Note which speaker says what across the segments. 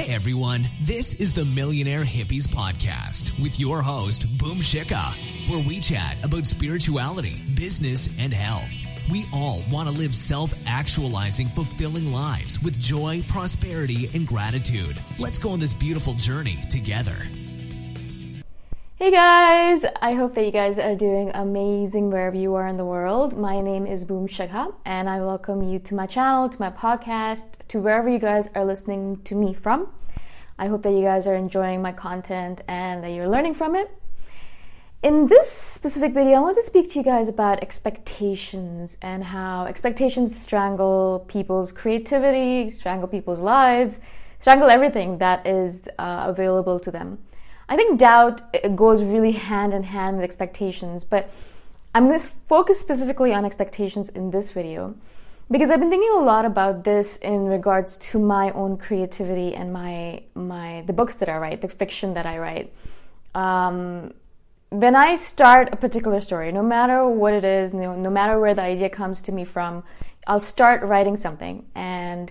Speaker 1: Hey everyone, this is the Millionaire Hippies Podcast with your host, Boom Shikha, where we chat about spirituality, business, and health. We all want to live self actualizing, fulfilling lives with joy, prosperity, and gratitude. Let's go on this beautiful journey together.
Speaker 2: Hey guys! I hope that you guys are doing amazing wherever you are in the world. My name is Boom Shikha, and I welcome you to my channel, to my podcast, to wherever you guys are listening to me from. I hope that you guys are enjoying my content and that you're learning from it. In this specific video, I want to speak to you guys about expectations and how expectations strangle people's creativity, strangle people's lives, strangle everything that is uh, available to them. I think doubt goes really hand in hand with expectations, but I'm going to focus specifically on expectations in this video because I've been thinking a lot about this in regards to my own creativity and my my the books that I write, the fiction that I write. Um, when I start a particular story, no matter what it is, no, no matter where the idea comes to me from, I'll start writing something and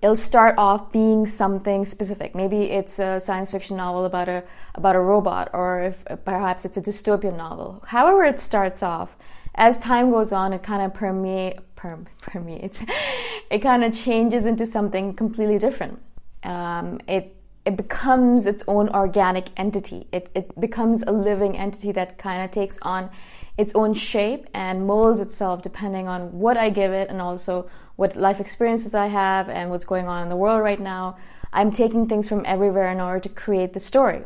Speaker 2: it'll start off being something specific. Maybe it's a science fiction novel about a about a robot, or if perhaps it's a dystopian novel. However, it starts off. As time goes on, it kind of permeate, perm, permeates. it kind of changes into something completely different. Um, it it becomes its own organic entity. It it becomes a living entity that kind of takes on its own shape and molds itself depending on what I give it and also what life experiences I have and what's going on in the world right now. I'm taking things from everywhere in order to create the story.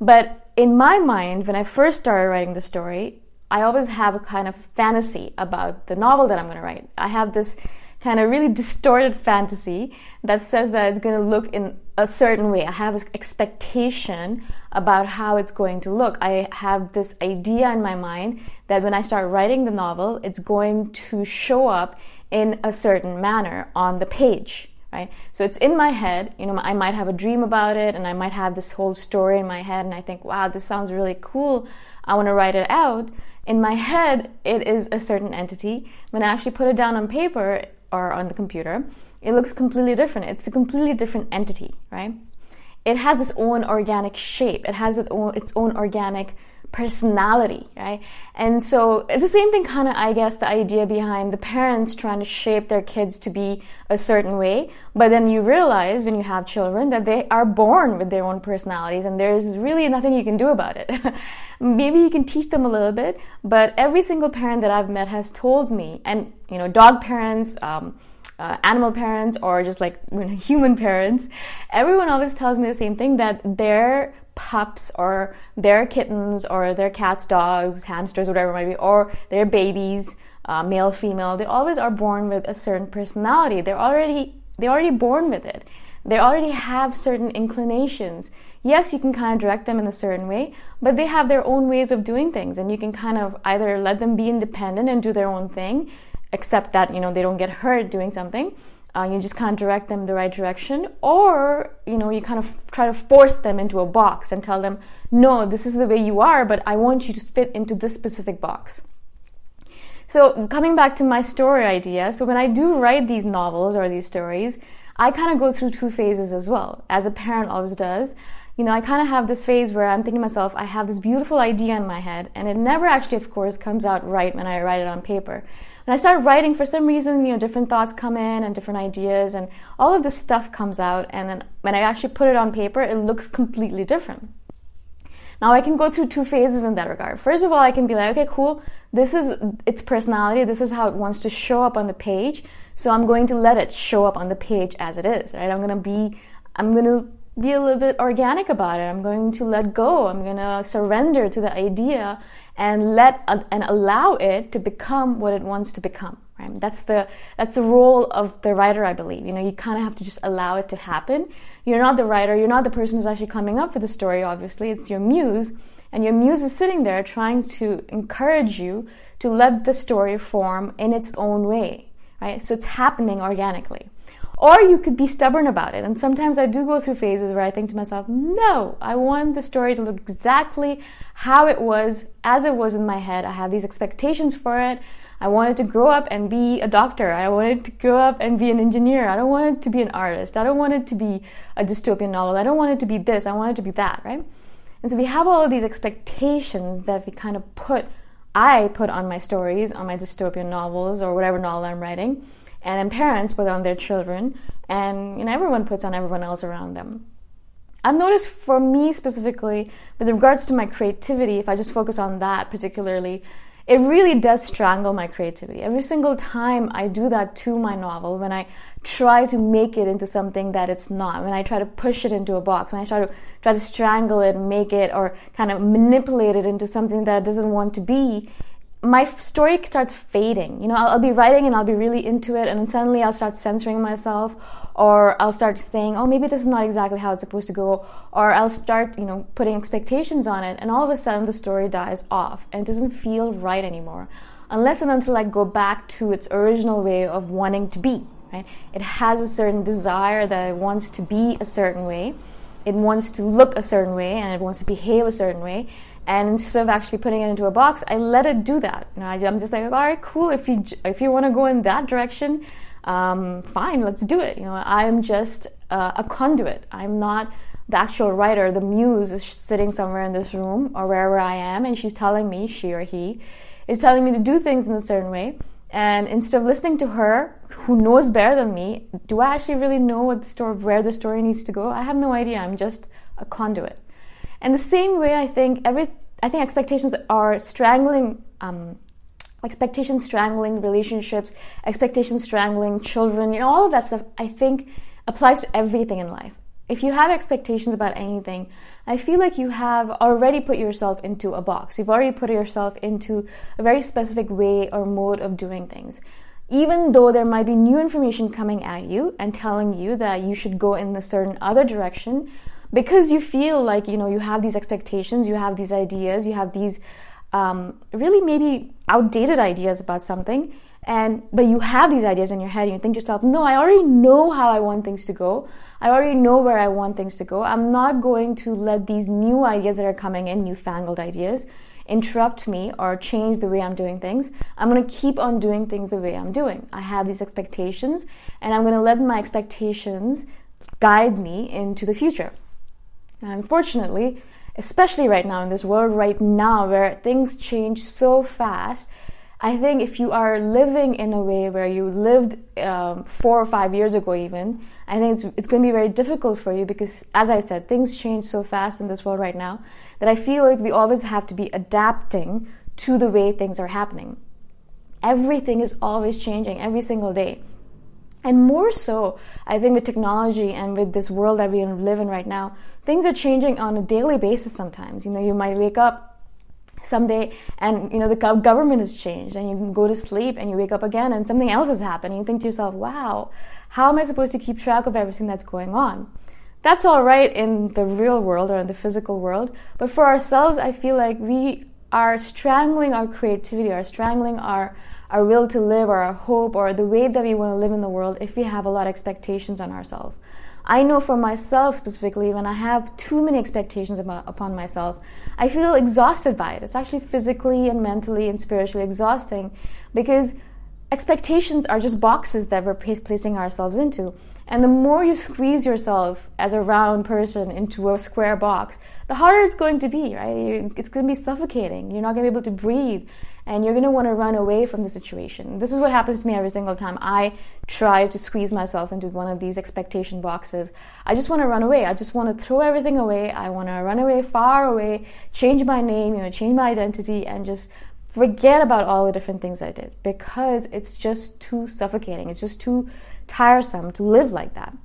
Speaker 2: But in my mind, when I first started writing the story, I always have a kind of fantasy about the novel that I'm going to write. I have this kind of really distorted fantasy that says that it's going to look in a certain way. I have this expectation about how it's going to look. I have this idea in my mind that when I start writing the novel, it's going to show up in a certain manner on the page. Right? So it's in my head, you know, I might have a dream about it and I might have this whole story in my head and I think, wow, this sounds really cool. I want to write it out. In my head, it is a certain entity. When I actually put it down on paper or on the computer, it looks completely different. It's a completely different entity, right? It has its own organic shape. It has its own, organic personality, right? And so it's the same thing, kind of, I guess, the idea behind the parents trying to shape their kids to be a certain way. But then you realize when you have children that they are born with their own personalities and there's really nothing you can do about it. Maybe you can teach them a little bit, but every single parent that I've met has told me, and you know, dog parents, um, uh, animal parents or just like human parents, everyone always tells me the same thing that their pups or their kittens or their cats, dogs, hamsters, whatever it might be, or their babies, uh, male, female, they always are born with a certain personality. They're already they're already born with it. They already have certain inclinations. Yes, you can kind of direct them in a certain way, but they have their own ways of doing things, and you can kind of either let them be independent and do their own thing, except that you know they don't get hurt doing something. Uh, you just kind of direct them the right direction, or you know you kind of try to force them into a box and tell them, no, this is the way you are, but I want you to fit into this specific box. So coming back to my story idea, so when I do write these novels or these stories, I kind of go through two phases as well, as a parent always does you know, I kind of have this phase where I'm thinking to myself, I have this beautiful idea in my head, and it never actually, of course, comes out right when I write it on paper. When I start writing, for some reason, you know, different thoughts come in and different ideas, and all of this stuff comes out, and then when I actually put it on paper, it looks completely different. Now I can go through two phases in that regard. First of all, I can be like, okay, cool, this is its personality, this is how it wants to show up on the page, so I'm going to let it show up on the page as it is, right? I'm gonna be, I'm gonna be a little bit organic about it. I'm going to let go. I'm going to surrender to the idea and let uh, and allow it to become what it wants to become. Right? That's the that's the role of the writer, I believe. You know, you kind of have to just allow it to happen. You're not the writer. You're not the person who's actually coming up with the story. Obviously, it's your muse, and your muse is sitting there trying to encourage you to let the story form in its own way. Right? So it's happening organically. Or you could be stubborn about it. And sometimes I do go through phases where I think to myself, no, I want the story to look exactly how it was, as it was in my head. I have these expectations for it. I wanted to grow up and be a doctor. I wanted to grow up and be an engineer. I don't want it to be an artist. I don't want it to be a dystopian novel. I don't want it to be this. I want it to be that, right? And so we have all of these expectations that we kind of put, I put on my stories, on my dystopian novels, or whatever novel I'm writing and then parents put on their children, and you know everyone puts on everyone else around them. I've noticed for me specifically, with regards to my creativity, if I just focus on that particularly, it really does strangle my creativity. Every single time I do that to my novel, when I try to make it into something that it's not, when I try to push it into a box, when I try to try to strangle it, make it, or kind of manipulate it into something that it doesn't want to be, my story starts fading. You know, I'll, I'll, be writing and I'll be really into it, and then suddenly I'll start censoring myself, or I'll start saying, "Oh, maybe this is not exactly how it's supposed to go," or I'll start, you know, putting expectations on it, and all of a sudden the story dies off and it doesn't feel right anymore, unless and until I go back to its original way of wanting to be. Right? It has a certain desire that it wants to be a certain way. It wants to look a certain way and it wants to behave a certain way and instead of actually putting it into a box i let it do that. You know, I, am just like all right cool. If you if you want to go in that direction um, fine let's do it. You know i'm just uh, a conduit. I'm not the actual writer. The muse is sitting somewhere in this room or wherever i am and she's telling me she or he is telling me to do things in a certain way. And instead of listening to her who knows better than me do i actually really know what the story where the story needs to go? I have no idea. I'm just a conduit and the same way, I think every I think expectations are strangling. Um, expectations strangling relationships, expectations strangling children, you know, all of that stuff, I think applies to everything in life. if you have expectations about anything, I feel like you have already put yourself into a box. You've already put yourself into a very specific way or mode of doing things. Even though there might be new information coming at you and telling you that you should go in a certain other direction, because you feel like you know you have these expectations, you have these ideas, you have these um, really maybe outdated ideas about something, and but you have these ideas in your head and you think to yourself no i already know how i want things to go. I already know where i want things to go. I'm not going to let these new ideas that are coming in newfangled ideas interrupt me or change the way i'm doing things. I'm going to keep on doing things the way i'm doing. I have these expectations and i'm going to let my expectations guide me into the future and unfortunately especially right now in this world right now where things change so fast I think if you are living in a way where you lived um, four or five years ago, even, I think it's, it's going to be very difficult for you because, as I said, things change so fast in this world right now that I feel like we always have to be adapting to the way things are happening. Everything is always changing every single day. And more so, I think with technology and with this world that we live in right now, things are changing on a daily basis sometimes. You know, you might wake up someday and you know the government has changed and you go to sleep and you wake up again and something else has happened and you think to yourself wow how am i supposed to keep track of everything that's going on that's all right in the real world or in the physical world but for ourselves i feel like we are strangling our creativity are strangling our our will to live or our hope or the way that we want to live in the world if we have a lot of expectations on ourselves I know for myself specifically, when I have too many expectations upon myself, I feel exhausted by it. It's actually physically and mentally and spiritually exhausting because expectations are just boxes that we're placing ourselves into. And the more you squeeze yourself as a round person into a square box, the harder it's going to be, right? It's going to be suffocating. You're not going to be able to breathe and you're going to want to run away from the situation. This is what happens to me every single time I try to squeeze myself into one of these expectation boxes. I just want to run away. I just want to throw everything away. I want to run away far away, change my name, you know, change my identity and just forget about all the different things I did because it's just too suffocating. It's just too tiresome to live like that.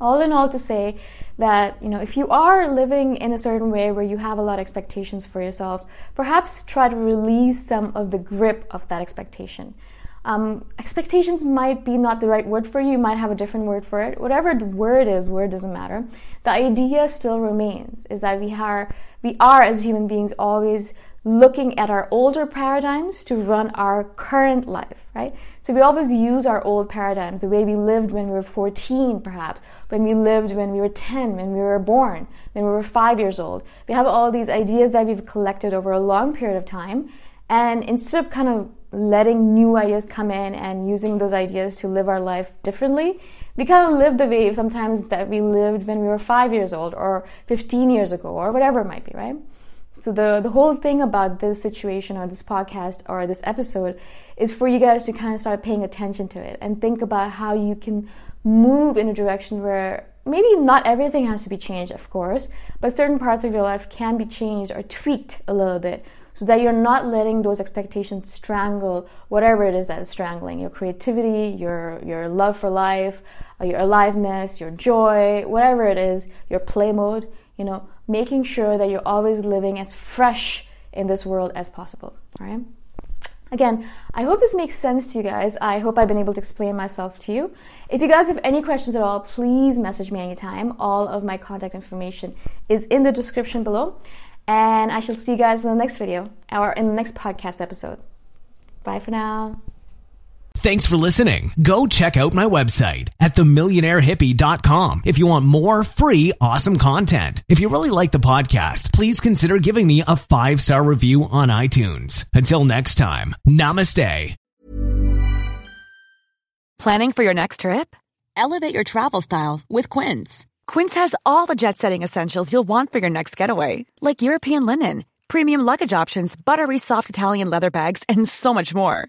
Speaker 2: All in all to say that you know if you are living in a certain way where you have a lot of expectations for yourself perhaps try to release some of the grip of that expectation. Um, expectations might be not the right word for you. You might have a different word for it. Whatever the word is word doesn't matter. The idea still remains is that we are we are as human beings always looking at our older paradigms to run our current life, right? So we always use our old paradigms, the way we lived when we were 14, perhaps, when we lived when we were 10, when we were born, when we were five years old. We have all these ideas that we've collected over a long period of time. And instead of kind of letting new ideas come in and using those ideas to live our life differently, we kind of live the way sometimes that we lived when we were five years old or 15 years ago or whatever it might be, right? So the, the whole thing about this situation or this podcast or this episode is for you guys to kind of start paying attention to it and think about how you can move in a direction where maybe not everything has to be changed, of course, but certain parts of your life can be changed or tweaked a little bit so that you're not letting those expectations strangle whatever it is that is strangling your creativity, your, your love for life, uh, your aliveness, your joy, whatever it is, your play mode, you know, making sure that you're always living as fresh in this world as possible. All right. Again, I hope this makes sense to you guys. I hope I've been able to explain myself to you. If you guys have any questions at all, please message me anytime. All of my contact information is in the description below. And I shall see you guys in the next video or in the next podcast episode. Bye for now.
Speaker 1: Thanks for listening. Go check out my website at themillionairehippie.com if you want more free, awesome content. If you really like the podcast, please consider giving me a five star review on iTunes. Until next time, namaste.
Speaker 3: Planning for your next trip? Elevate your travel style with Quince. Quince has all the jet setting essentials you'll want for your next getaway, like European linen, premium luggage options, buttery soft Italian leather bags, and so much more